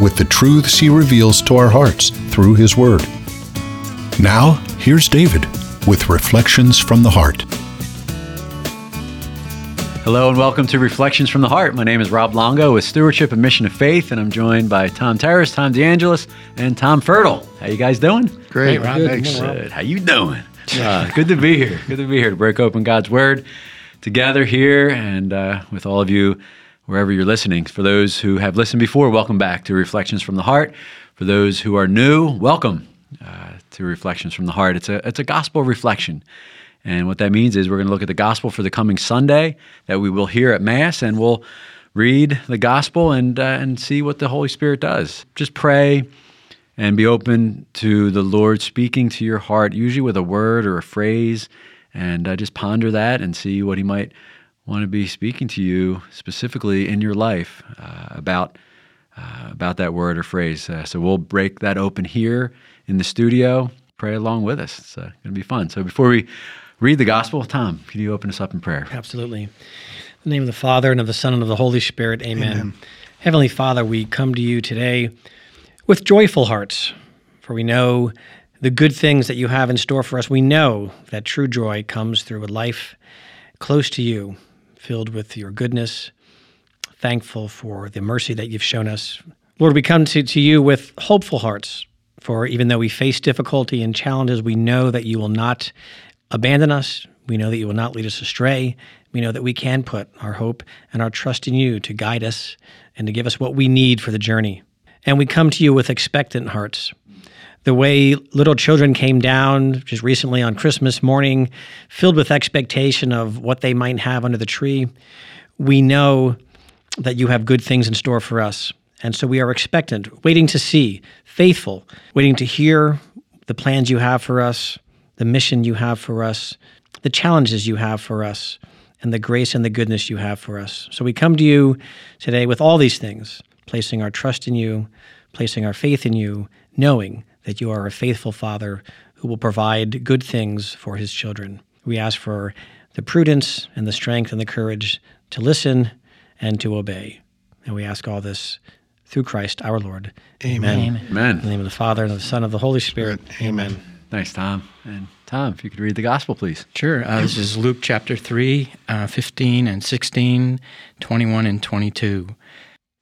with the truths he reveals to our hearts through his word. Now, here's David with Reflections from the Heart. Hello and welcome to Reflections from the Heart. My name is Rob Longo with Stewardship and Mission of Faith, and I'm joined by Tom Terrace, Tom DeAngelis, and Tom Fertile. How you guys doing? Great, Rob. Thanks. Good. How you doing? Uh, good to be here. Good to be here to break open God's Word together here and uh, with all of you wherever you're listening. For those who have listened before, welcome back to Reflections from the Heart. For those who are new, welcome uh, to Reflections from the Heart. It's a it's a gospel reflection. And what that means is we're going to look at the gospel for the coming Sunday that we will hear at Mass, and we'll read the gospel and uh, and see what the Holy Spirit does. Just pray and be open to the Lord speaking to your heart, usually with a word or a phrase, and uh, just ponder that and see what He might want to be speaking to you specifically in your life uh, about uh, about that word or phrase. Uh, so we'll break that open here in the studio. Pray along with us. It's uh, going to be fun. So before we read the gospel, Tom, can you open us up in prayer? Absolutely. In the name of the Father and of the Son and of the Holy Spirit. Amen. Amen. Heavenly Father, we come to you today with joyful hearts, for we know the good things that you have in store for us. We know that true joy comes through a life close to you, filled with your goodness, thankful for the mercy that you've shown us. Lord, we come to, to you with hopeful hearts, for even though we face difficulty and challenges, we know that you will not abandon us. We know that you will not lead us astray. We know that we can put our hope and our trust in you to guide us and to give us what we need for the journey. And we come to you with expectant hearts. The way little children came down just recently on Christmas morning, filled with expectation of what they might have under the tree, we know that you have good things in store for us. And so we are expectant, waiting to see, faithful, waiting to hear the plans you have for us, the mission you have for us, the challenges you have for us, and the grace and the goodness you have for us. So we come to you today with all these things, placing our trust in you, placing our faith in you, knowing that you are a faithful Father who will provide good things for his children. We ask for the prudence and the strength and the courage to listen and to obey. And we ask all this through Christ our Lord. Amen. Amen. Amen. In the name of the Father and of the Son and of the Holy Spirit. Amen. Thanks, Tom. And Tom, if you could read the gospel, please. Sure. Uh, this is Luke chapter 3, uh, 15 and 16, 21 and 22.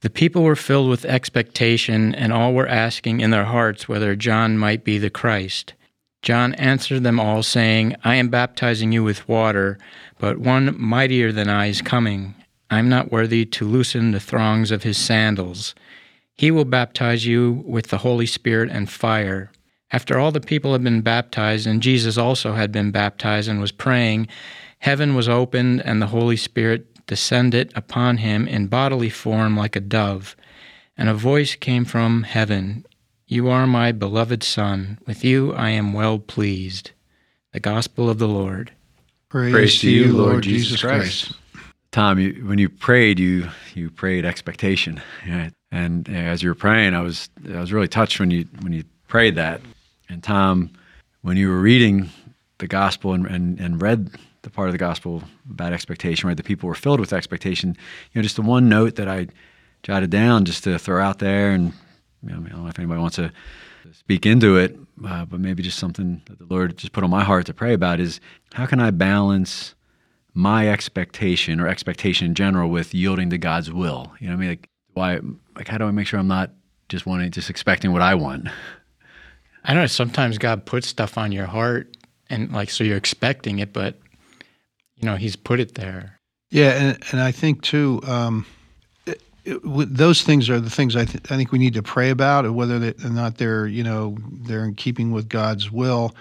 The people were filled with expectation, and all were asking in their hearts whether John might be the Christ. John answered them all, saying, I am baptizing you with water, but one mightier than I is coming. I am not worthy to loosen the thongs of his sandals. He will baptize you with the Holy Spirit and fire. After all the people had been baptized, and Jesus also had been baptized and was praying, heaven was opened, and the Holy Spirit descended upon him in bodily form like a dove, and a voice came from heaven You are my beloved Son, with you I am well pleased. The Gospel of the Lord. Praise, Praise to you, Lord Jesus Christ. Christ. Tom, you, when you prayed, you you prayed expectation, and uh, as you were praying, I was I was really touched when you when you prayed that. And Tom, when you were reading the gospel and, and, and read the part of the gospel about expectation, right? The people were filled with expectation. You know, just the one note that I jotted down just to throw out there, and you know, I don't know if anybody wants to speak into it, uh, but maybe just something that the Lord just put on my heart to pray about is how can I balance my expectation or expectation in general with yielding to God's will? You know, I mean, like, why? Like, how do I make sure I'm not just wanting, just expecting what I want? I know sometimes God puts stuff on your heart, and like so you're expecting it, but you know he's put it there. Yeah and, and i think too um, it, it, those things are the things I, th- I think we need to pray about and whether or not they're you know they're in keeping with god's will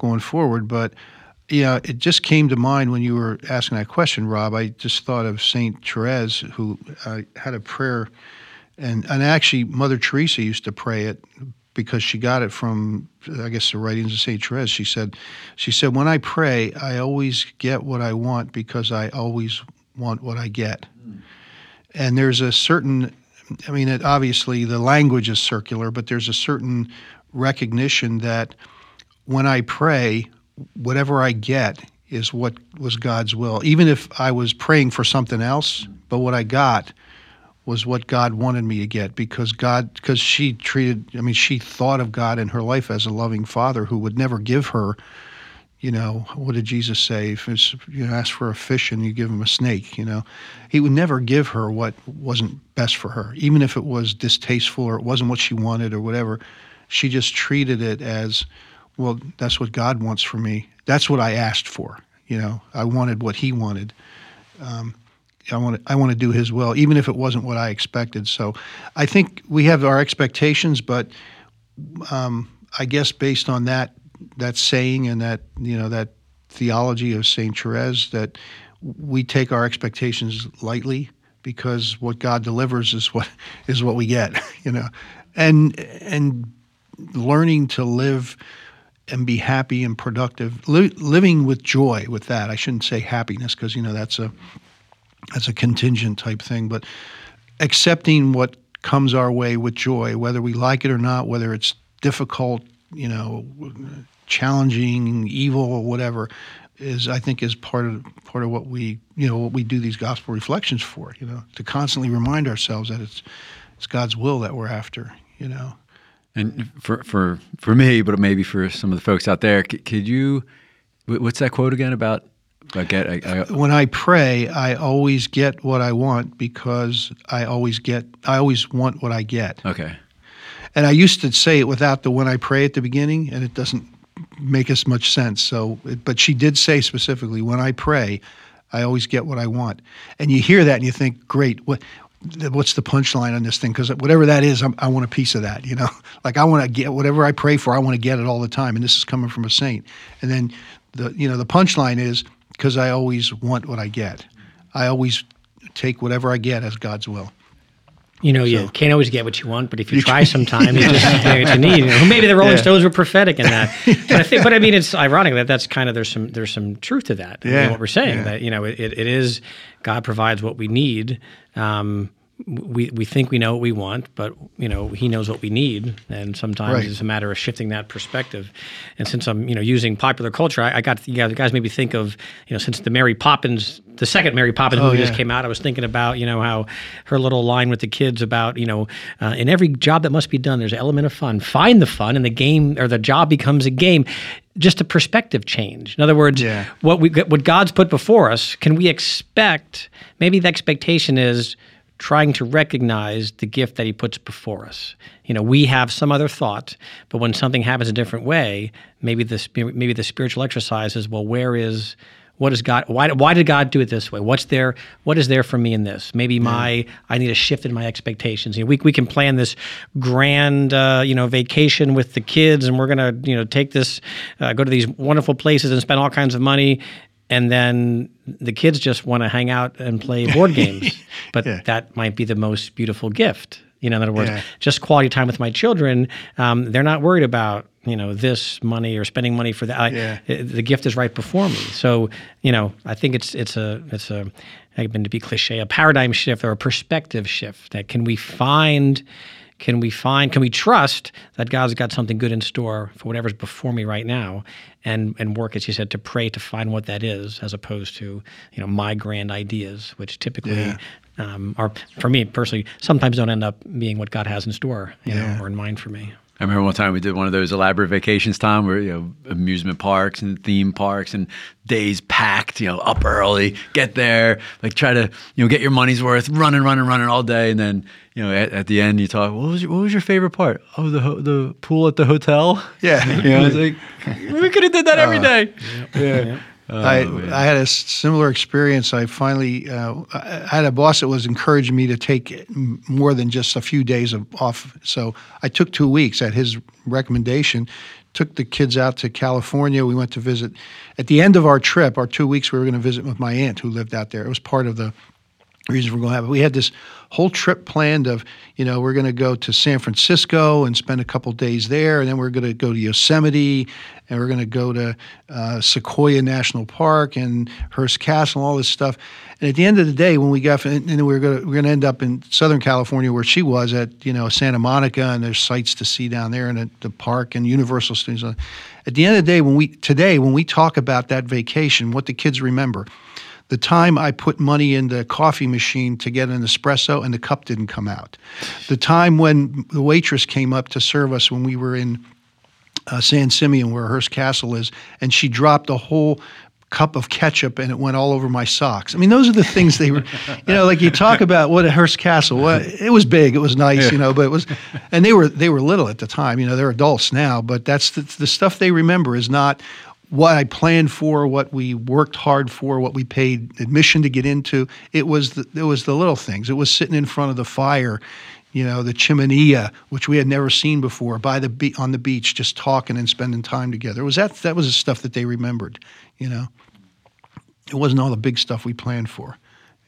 going forward but yeah it just came to mind when you were asking that question rob. I just thought of saint therese who uh, had a prayer And and actually, Mother Teresa used to pray it because she got it from I guess the writings of Saint Therese. She said, she said, when I pray, I always get what I want because I always want what I get. Mm. And there's a certain, I mean, it, obviously the language is circular, but there's a certain recognition that when I pray, whatever I get is what was God's will. Even if I was praying for something else, but what I got was what God wanted me to get because God because she treated I mean she thought of God in her life as a loving father who would never give her you know what did Jesus say? If you ask for a fish and you give him a snake you know. He would never give her what wasn't best for her even if it was distasteful or it wasn't what she wanted or whatever. She just treated it as well that's what God wants for me. That's what I asked for you know. I wanted what he wanted. Um, I want to I want to do His will, even if it wasn't what I expected. So, I think we have our expectations, but um, I guess based on that that saying and that you know that theology of Saint Therese, that we take our expectations lightly because what God delivers is what is what we get, you know, and and learning to live and be happy and productive, li- living with joy with that. I shouldn't say happiness because you know that's a as a contingent type thing, but accepting what comes our way with joy, whether we like it or not, whether it's difficult, you know, challenging, evil, or whatever, is I think is part of part of what we you know what we do these gospel reflections for. You know, to constantly remind ourselves that it's it's God's will that we're after. You know. And for for for me, but maybe for some of the folks out there, could you? What's that quote again about I get. I, I, when I pray, I always get what I want because I always get. I always want what I get. Okay. And I used to say it without the when I pray at the beginning, and it doesn't make as much sense. So, but she did say specifically, when I pray, I always get what I want. And you hear that and you think, great. What what's the punchline on this thing? Because whatever that is, I'm, i want a piece of that. You know, like I want to get whatever I pray for. I want to get it all the time. And this is coming from a saint. And then the you know the punchline is because I always want what I get. I always take whatever I get as God's will. You know, so. you can't always get what you want, but if you try sometime, you just get what you need. You know, maybe the Rolling yeah. Stones were prophetic in that. But I think, but I mean, it's ironic that that's kind of there's some there's some truth to that. Yeah. I mean, what we're saying yeah. that you know it, it is God provides what we need. Um, we we think we know what we want, but you know he knows what we need, and sometimes right. it's a matter of shifting that perspective. And since I'm you know using popular culture, I, I got you guys, guys maybe think of you know since the Mary Poppins, the second Mary Poppins oh, movie yeah. just came out, I was thinking about you know how her little line with the kids about you know uh, in every job that must be done, there's an element of fun. Find the fun, and the game or the job becomes a game just a perspective change. In other words, yeah. what we what God's put before us, can we expect? Maybe the expectation is trying to recognize the gift that he puts before us. You know, we have some other thought, but when something happens a different way, maybe the maybe the spiritual exercise is well, where is what is God? Why, why did God do it this way? What's there? What is there for me in this? Maybe my I need a shift in my expectations. You know, we we can plan this grand uh, you know vacation with the kids, and we're gonna you know take this uh, go to these wonderful places and spend all kinds of money, and then the kids just want to hang out and play board games. But yeah. that might be the most beautiful gift. You know, in other words, yeah. just quality time with my children. Um, they're not worried about you know this money or spending money for that. Yeah. the gift is right before me. So you know, I think it's it's a it's a I've been to be cliche, a paradigm shift or a perspective shift. That can we find can we find, can we trust that God's got something good in store for whatever's before me right now and, and work, as you said, to pray to find what that is as opposed to, you know, my grand ideas, which typically yeah. um, are, for me personally, sometimes don't end up being what God has in store, you yeah. know, or in mind for me. I remember one time we did one of those elaborate vacations, Tom, where you know amusement parks and theme parks and days packed. You know, up early, get there, like try to you know get your money's worth, running, running, running all day, and then you know at, at the end you talk. What was your, what was your favorite part? Oh, the ho- the pool at the hotel. Yeah, you know, it's like we could have did that every uh, day. Uh, yeah. yeah. Oh, I, I had a similar experience. I finally uh, I had a boss that was encouraging me to take more than just a few days of off. So I took two weeks at his recommendation. Took the kids out to California. We went to visit. At the end of our trip, our two weeks, we were going to visit with my aunt who lived out there. It was part of the reason we're going to have. We had this whole trip planned of, you know, we're going to go to San Francisco and spend a couple days there, and then we're going to go to Yosemite, and we're going to go to uh, Sequoia National Park and Hearst Castle, and all this stuff. And at the end of the day, when we got, and we we're going to we're going to end up in Southern California where she was at, you know, Santa Monica, and there's sights to see down there, and at the park and Universal Studios. At the end of the day, when we today when we talk about that vacation, what the kids remember the time I put money in the coffee machine to get an espresso and the cup didn't come out. The time when the waitress came up to serve us when we were in uh, San Simeon, where Hearst Castle is, and she dropped a whole cup of ketchup and it went all over my socks. I mean, those are the things they were, you know, like you talk about what a Hearst Castle. Well, it was big, it was nice, yeah. you know, but it was, and they were they were little at the time. You know, they're adults now, but that's the, the stuff they remember is not what I planned for, what we worked hard for, what we paid admission to get into. It was the, it was the little things. It was sitting in front of the fire, you know, the chimenea, which we had never seen before, by the be- on the beach, just talking and spending time together. It was that that was the stuff that they remembered. You know, it wasn't all the big stuff we planned for.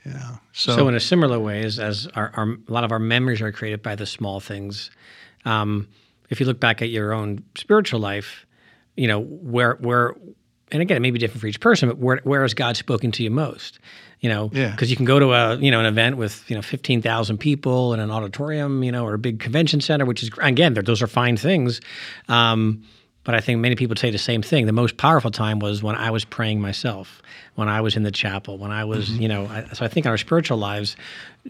Yeah. So, so in a similar way, as, as our, our, a lot of our memories are created by the small things. Um, if you look back at your own spiritual life, you know, where where and again, it may be different for each person, but where where has God spoken to you most? You know, because yeah. you can go to a you know an event with you know fifteen thousand people in an auditorium, you know, or a big convention center, which is again, those are fine things. Um, but I think many people say the same thing. The most powerful time was when I was praying myself, when I was in the chapel, when I was, mm-hmm. you know. I, so I think in our spiritual lives,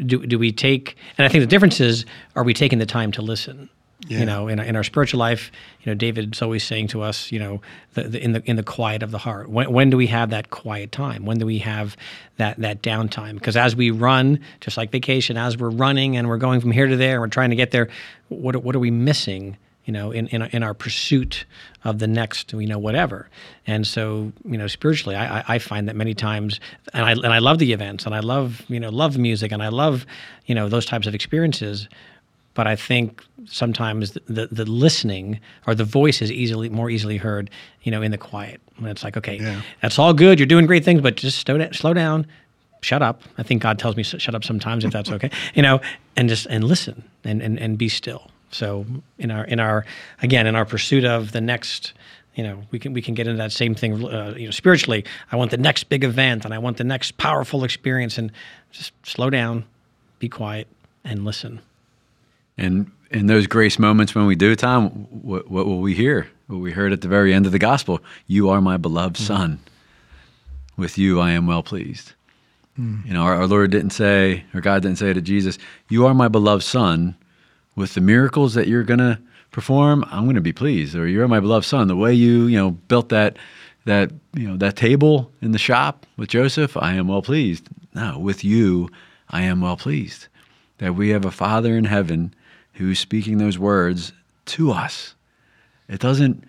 do do we take? And I think the difference is, are we taking the time to listen? Yeah. You know, in, in our spiritual life, you know, David's always saying to us, you know, the, the, in the in the quiet of the heart. When, when do we have that quiet time? When do we have that that downtime? Because as we run, just like vacation, as we're running and we're going from here to there, and we're trying to get there. What what are we missing? You know, in in, in our pursuit of the next, you know, whatever. And so, you know, spiritually, I, I find that many times, and I and I love the events, and I love you know love music, and I love you know those types of experiences but I think sometimes the, the listening or the voice is easily more easily heard, you know, in the quiet. When it's like, okay, yeah. that's all good, you're doing great things, but just slow down, slow down, shut up. I think God tells me shut up sometimes if that's okay, you know, and just and listen and and and be still. So in our in our again in our pursuit of the next you know we can we can get into that same thing uh, you know spiritually i want the next big event and i want the next powerful experience and just slow down be quiet and listen and in those grace moments when we do, Tom, what, what will we hear? What we heard at the very end of the gospel You are my beloved mm. Son. With you I am well pleased. Mm. You know, our, our Lord didn't say, or God didn't say to Jesus, You are my beloved Son. With the miracles that you're going to perform, I'm going to be pleased. Or you're my beloved Son. The way you, you know, built that that you know that table in the shop with Joseph, I am well pleased. No, with you, I am well pleased. That we have a Father in heaven who's speaking those words to us. It doesn't,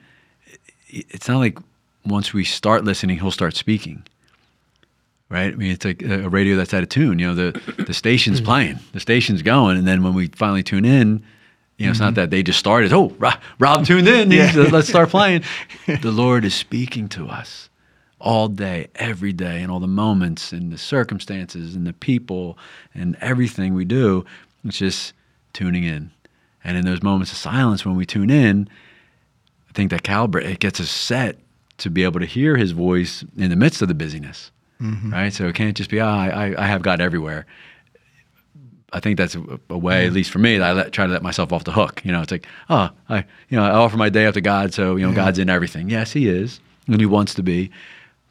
it's not like once we start listening, he'll start speaking. Right? I mean, it's like a radio that's out of tune. You know, the, the station's mm-hmm. playing, the station's going. And then when we finally tune in, you know, it's mm-hmm. not that they just started, oh, Rob, Rob tuned in, yeah. let's start playing. the Lord is speaking to us all day, every day, and all the moments and the circumstances and the people and everything we do. It's just tuning in. And in those moments of silence, when we tune in, I think that calibrate it gets us set to be able to hear His voice in the midst of the busyness, mm-hmm. right? So it can't just be, oh, I, I have God everywhere. I think that's a, a way, at mm. least for me, that I let, try to let myself off the hook. You know, it's like, oh, I, you know, I offer my day up to God, so you know, yeah. God's in everything. Yes, He is, and He wants to be,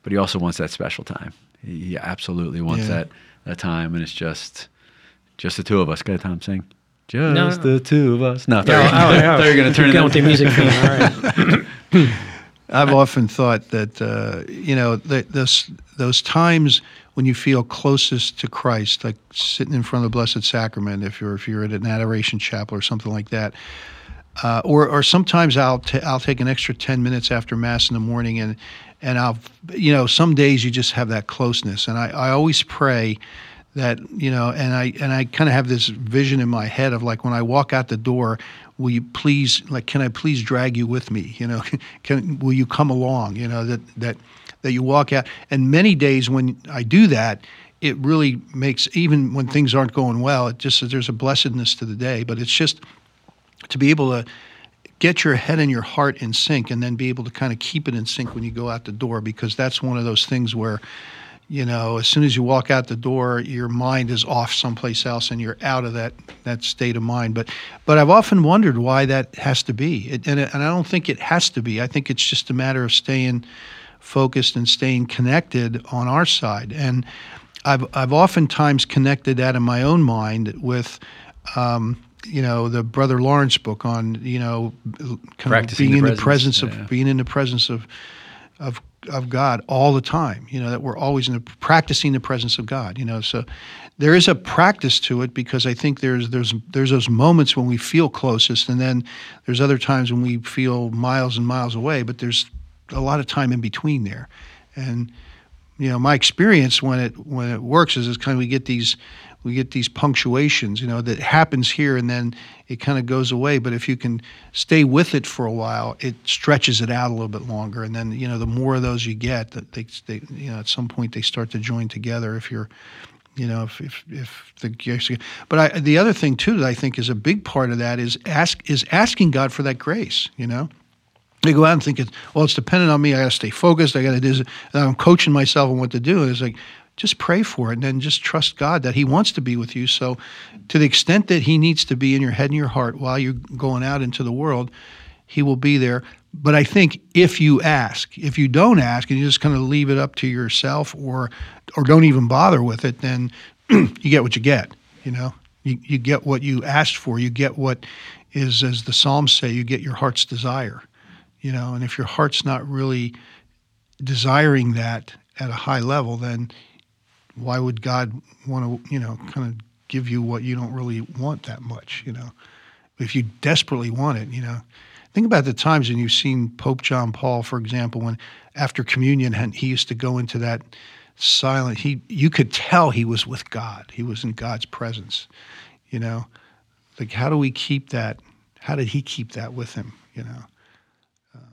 but He also wants that special time. He, he absolutely wants yeah. that that time, and it's just, just the two of us. Got Tom sing. Just no. the two of us. No, they're, they're going to turn it with the music theme. All right. I've often thought that uh, you know the, those those times when you feel closest to Christ, like sitting in front of the Blessed Sacrament, if you're if you're at an adoration chapel or something like that, uh, or or sometimes I'll t- I'll take an extra ten minutes after Mass in the morning and and I'll you know some days you just have that closeness, and I, I always pray that you know and i and i kind of have this vision in my head of like when i walk out the door will you please like can i please drag you with me? You know can will you come along? You know that that that you walk out. And many days when i do that it really makes even when things aren't going well. It just there's a blessedness to the day, but it's just to be able to get your head and your heart in sync and then be able to kind of keep it in sync when you go out the door because that's one of those things where you know as soon as you walk out the door your mind is off someplace else and you're out of that that state of mind. But but I've often wondered why that has to be. It, and, and I don't think it has to be. I think it's just a matter of staying focused and staying connected on our side. And I've I've oftentimes connected that in my own mind with um, you know the brother Lawrence book on you know kind of being the in presence, the presence of yeah. being in the presence of of of God all the time. You know that we're always in the, practicing the presence of God. You know, so there is a practice to it because I think there's there's there's those moments when we feel closest, and then there's other times when we feel miles and miles away. But there's a lot of time in between there, and you know my experience when it when it works is, it's kind of we get these we get these punctuations, you know, that happens here and then it kind of goes away. But if you can stay with it for a while, it stretches it out a little bit longer. And then, you know, the more of those you get, that they, they you know, at some point they start to join together. If you're, you know, if if, if the but I, the other thing too that I think is a big part of that is ask is asking God for that grace. You know, they go out and think, well, it's dependent on me. I got to stay focused. I got to do. this. I'm coaching myself on what to do. And it's like, just pray for it and then just trust God that He wants to be with you. So, to the extent that He needs to be in your head and your heart while you're going out into the world, He will be there. But I think if you ask, if you don't ask and you just kind of leave it up to yourself or or don't even bother with it, then you get what you get. You know, you, you get what you asked for. You get what is, as the Psalms say, you get your heart's desire. You know, and if your heart's not really desiring that at a high level, then why would God want to, you know, kind of give you what you don't really want that much, you know? If you desperately want it, you know. Think about the times when you've seen Pope John Paul, for example, when after communion he used to go into that silent he you could tell he was with God. He was in God's presence. You know? Like how do we keep that? How did he keep that with him, you know?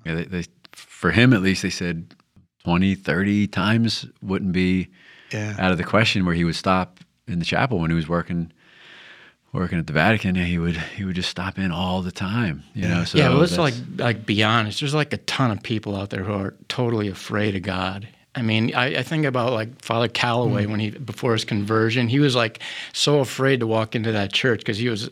Yeah, they, they, for him at least, they said 20, 30 times wouldn't be Yeah. out of the question where he would stop in the chapel when he was working working at the Vatican. Yeah, he would he would just stop in all the time. You know, so yeah, well, let's like like be honest. There's like a ton of people out there who are totally afraid of God. I mean, I, I think about like Father Calloway Hmm. when he before his conversion, he was like so afraid to walk into that church because he was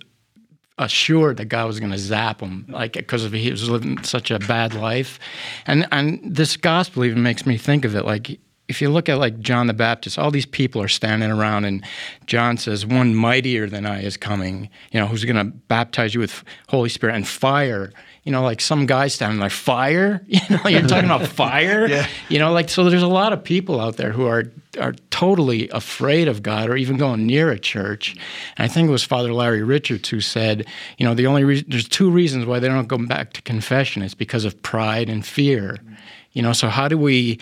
assured that God was going to zap him, like because he was living such a bad life, and and this gospel even makes me think of it like. If you look at like John the Baptist, all these people are standing around, and John says, "One mightier than I is coming. You know, who's going to baptize you with Holy Spirit and fire." You know, like some guy standing like fire. You know, you're talking about fire. Yeah. You know, like so. There's a lot of people out there who are are totally afraid of God or even going near a church. And I think it was Father Larry Richards who said, you know, the only reason there's two reasons why they don't go back to confession It's because of pride and fear. You know, so how do we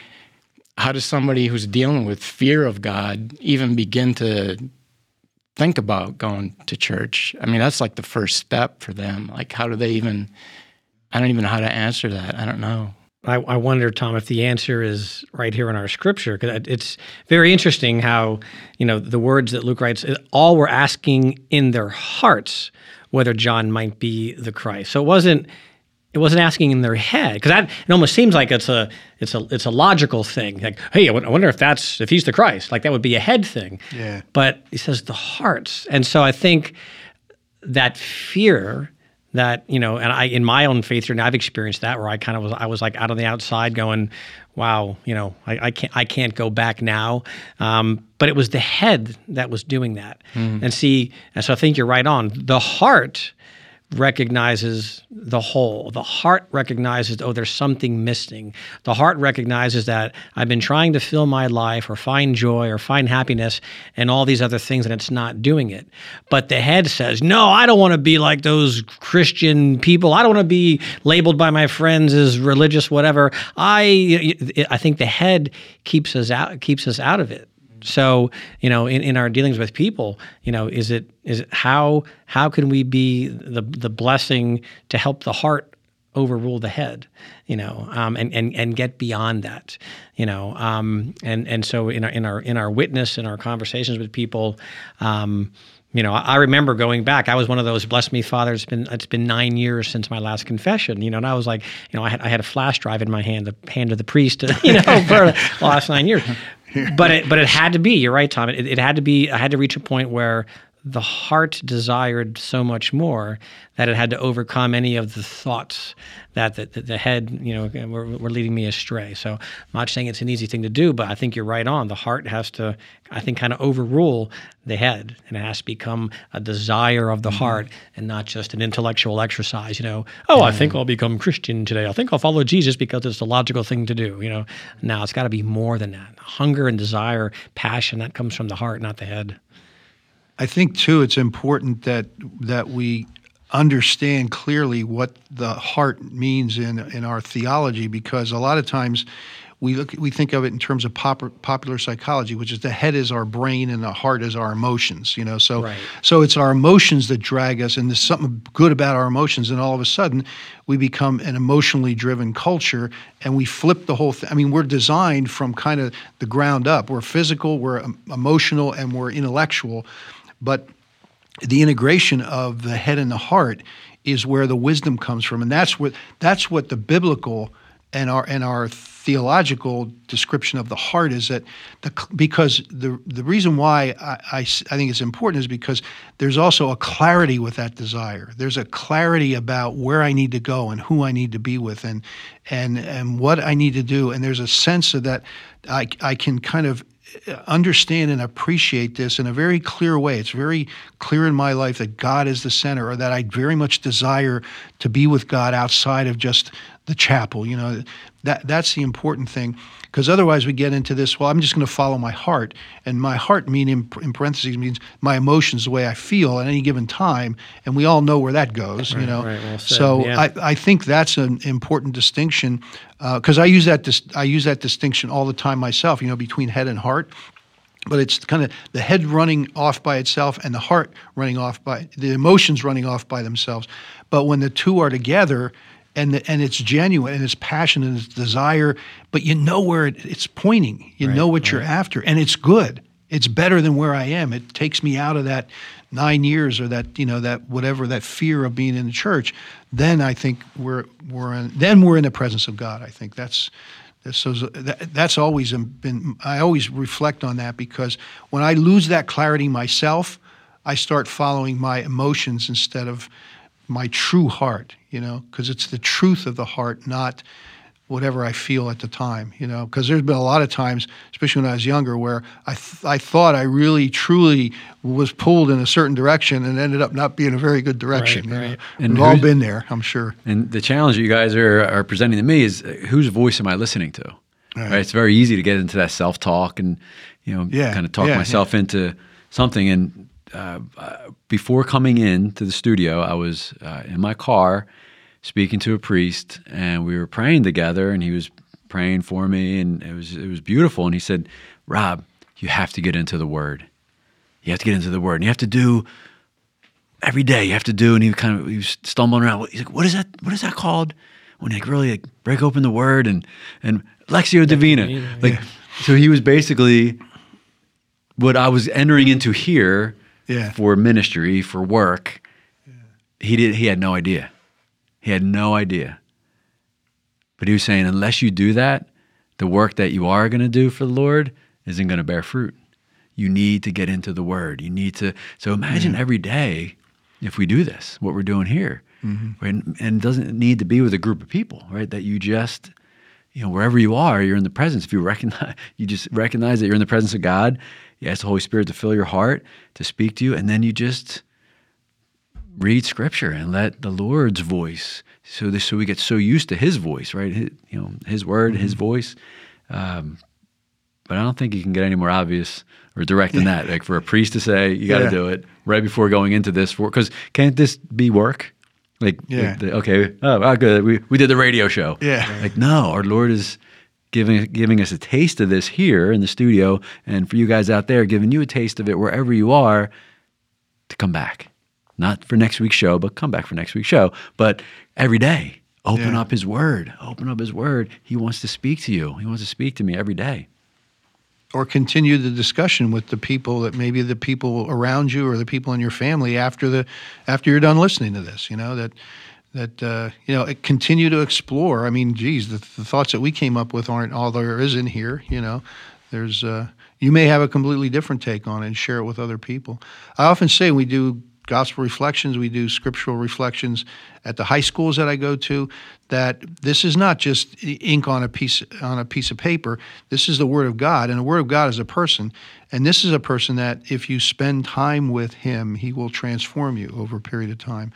how does somebody who's dealing with fear of God even begin to think about going to church? I mean, that's like the first step for them. Like, how do they even? I don't even know how to answer that. I don't know. I, I wonder, Tom, if the answer is right here in our scripture, because it's very interesting how you know the words that Luke writes. All were asking in their hearts whether John might be the Christ. So it wasn't it wasn't asking in their head because that it almost seems like it's a it's a it's a logical thing. Like, hey, I wonder if that's if he's the Christ. Like that would be a head thing. Yeah. But he says the hearts, and so I think that fear that you know and i in my own faith journey i've experienced that where i kind of was i was like out on the outside going wow you know i, I can't i can't go back now um, but it was the head that was doing that and see and so i think you're right on the heart recognizes the whole. The heart recognizes, oh, there's something missing. The heart recognizes that I've been trying to fill my life or find joy or find happiness and all these other things, and it's not doing it. But the head says, no, I don't want to be like those Christian people. I don't want to be labeled by my friends as religious, whatever. I, I think the head keeps us out, keeps us out of it. So, you know, in, in our dealings with people, you know, is it is it how how can we be the the blessing to help the heart overrule the head, you know, um, and and and get beyond that, you know, um, and and so in our in our in our witness in our conversations with people. Um, you know, I remember going back. I was one of those. Bless me, Father. It's been it's been nine years since my last confession. You know, and I was like, you know, I had I had a flash drive in my hand, the hand of the priest. You know, for the last nine years. But it but it had to be. You're right, Tom. It, it had to be. I had to reach a point where the heart desired so much more that it had to overcome any of the thoughts that the, the head, you know, were, were, leading me astray. So I'm not saying it's an easy thing to do, but I think you're right on. The heart has to, I think, kind of overrule the head, and it has to become a desire of the mm-hmm. heart and not just an intellectual exercise. You know, oh, I think I'll become Christian today. I think I'll follow Jesus because it's the logical thing to do. You know, now it's got to be more than that. Hunger and desire, passion that comes from the heart, not the head. I think too it's important that that we understand clearly what the heart means in in our theology because a lot of times we look we think of it in terms of pop, popular psychology which is the head is our brain and the heart is our emotions you know so right. so it's our emotions that drag us and there's something good about our emotions and all of a sudden we become an emotionally driven culture and we flip the whole thing i mean we're designed from kind of the ground up we're physical we're emotional and we're intellectual but the integration of the head and the heart is where the wisdom comes from, and that's what that's what the biblical and our and our theological description of the heart is that the because the the reason why I, I, I think it's important is because there's also a clarity with that desire. There's a clarity about where I need to go and who I need to be with and and and what I need to do. And there's a sense of that I I can kind of understand and appreciate this in a very clear way. It's very clear in my life that God is the center, or that I very much desire to be with God outside of just the chapel. You know, that that's the important thing. Because otherwise we get into this well i'm just going to follow my heart. And my heart mean in, in, parentheses means my emotions the way i feel at any given time. And we all know where that goes right, you know? right, well so yeah. I, I think that's an important distinction because uh, i use that dis- i use that distinction all the time myself you know between head and heart. But it's kind of the head running off by itself and the heart running off by the emotions running off by themselves. But when the two are together and the, and it's genuine and it's passion and it's desire, but you know where it, it's pointing. You right, know what right. you're after, and it's good. It's better than where I am. It takes me out of that nine years or that you know that whatever that fear of being in the church. Then I think we're we're in, then we're in the presence of God. I think that's. So that's always been. I always reflect on that because when I lose that clarity myself, I start following my emotions instead of my true heart, you know, because it's the truth of the heart, not whatever I feel at the time, you know, because there's been a lot of times, especially when I was younger, where I, th- I thought I really, truly was pulled in a certain direction and ended up not being a very good direction. Right, right. And We've all been there, I'm sure. And the challenge that you guys are, are presenting to me is uh, whose voice am I listening to? Right. right? It's very easy to get into that self talk and, you know, yeah, kind of talk yeah, myself yeah. into something. And uh, before coming in to the studio, I was uh, in my car speaking to a priest, and we were praying together, and he was praying for me, and it was it was beautiful. And he said, "Rob, you have to get into the Word. You have to get into the Word, and you have to do." Every day you have to do, and he kind of he was stumbling around. He's like, "What is that? What is that called?" When you like really like break open the Word and and Lectio Divina, like yeah. so he was basically what I was entering into here yeah. for ministry, for work. Yeah. He did he had no idea. He had no idea. But he was saying unless you do that, the work that you are going to do for the Lord isn't going to bear fruit. You need to get into the word. You need to so imagine mm-hmm. every day if we do this, what we're doing here. Mm-hmm. And, and it doesn't need to be with a group of people, right? That you just you know, wherever you are, you're in the presence. If you recognize, you just recognize that you're in the presence of God. You ask the Holy Spirit to fill your heart, to speak to you, and then you just read Scripture and let the Lord's voice. So this, so we get so used to His voice, right? His, you know, His word, mm-hmm. His voice. Um, but I don't think you can get any more obvious or direct than that. Like for a priest to say, "You got to yeah. do it right before going into this," for because can't this be work? Like, yeah. The, okay, oh, ah, good. We, we did the radio show. Yeah. Like, no, our Lord is giving giving us a taste of this here in the studio, and for you guys out there, giving you a taste of it wherever you are to come back. Not for next week's show, but come back for next week's show. But every day, Open Yeah. up His Word. Open up His Word. He wants to speak to you. He wants to speak to me every day. Or continue the discussion with the people that maybe the people around you or the people in your family after the after you're done listening to this you know that that uh, you know continue to explore. I mean geez the, the thoughts that we came up with aren't all there is in here you know. There's uh, you may have a completely different take on it and share it with other people. I often say we do gospel reflections. We do scriptural reflections at the high schools that i go to that this is not just ink on a piece on a piece of paper. This is the word of god and the word of god is a person. And this is a person that if you spend time with him he will transform you over a period of time.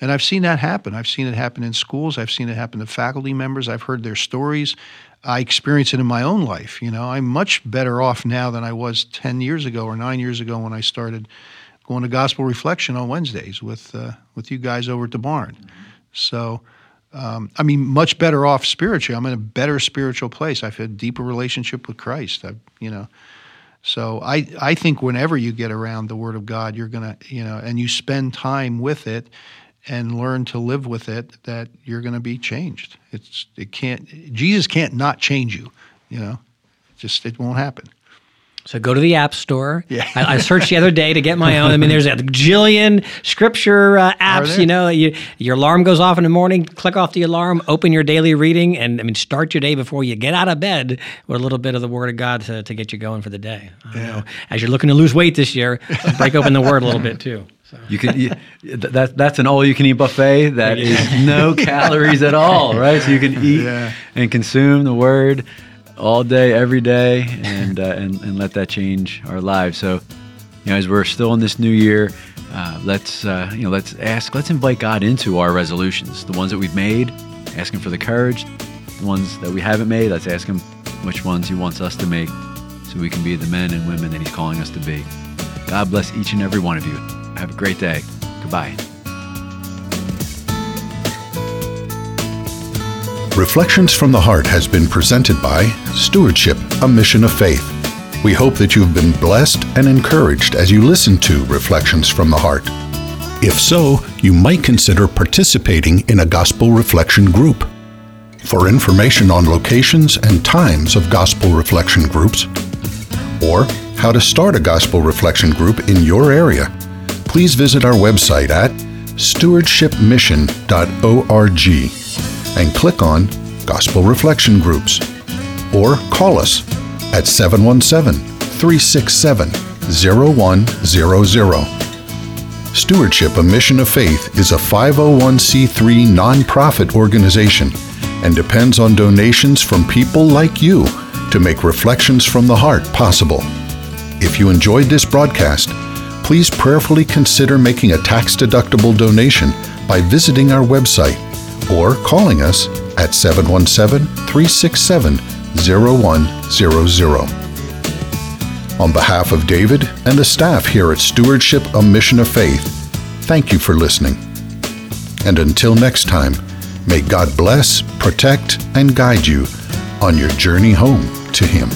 And i've seen that happen. I've seen it happen in schools. I've seen it happen to faculty members. I've heard their stories. I experience it in my own life. You know i'm much better off now than i was 10 years ago or 9 years ago when i started going to gospel reflection on Wednesdays with uh, with you guys over at the barn. So, um, I mean, much better off spiritually. I'm in a better spiritual place. I've had a deeper relationship with Christ. I, you know, so I I think whenever you get around the Word of God, you're gonna you know, and you spend time with it and learn to live with it, that you're gonna be changed. It's it can't Jesus can't not change you. You know, just it won't happen. So go to the App Store. Yeah. I, I searched the other day to get my own. I mean, there's a jillion scripture uh, apps. You know, you, your alarm goes off in the morning. Click off the alarm. Open your daily reading, and I mean, start your day before you get out of bed with a little bit of the Word of God to, to get you going for the day. Don't know. As you're looking to lose weight this year, break open the Word a little bit too. So. You can you, that that's an all you can eat buffet that is no calories at all, right? So you can eat Yeah. and consume the word all day, every day, and uh, and and let that change our lives. So, you know, as we're still in this new year, uh, let's uh, you know let's ask, let's invite God into our resolutions, the ones that we've made, ask Him for the courage. The ones that we haven't made, let's ask Him which ones He wants us to make, so we can be the men and women that He's calling us to be. God bless each and every one of you. Have a great day. Goodbye. Reflections from the Heart has been presented by Stewardship, a Mission of Faith. We hope that you've been blessed and encouraged as you listen to Reflections from the Heart. If so, you might consider participating in a gospel reflection group. For information on locations and times of gospel reflection groups, or how to start a gospel reflection group in your area, please visit our website at stewardshipmission.org and click on Gospel Reflection Groups or call us at 717 367 0100. Stewardship, a Mission of Faith, is a 501c3 nonprofit organization and depends on donations from people like you to make Reflections from the Heart possible. If you enjoyed this broadcast, please prayerfully consider making a tax deductible donation by visiting our website or calling us at 717 367 0100. On behalf of David and the staff here at Stewardship, a Mission of Faith, thank you for listening. And until next time, may God bless, protect, and guide you on your journey home to Him.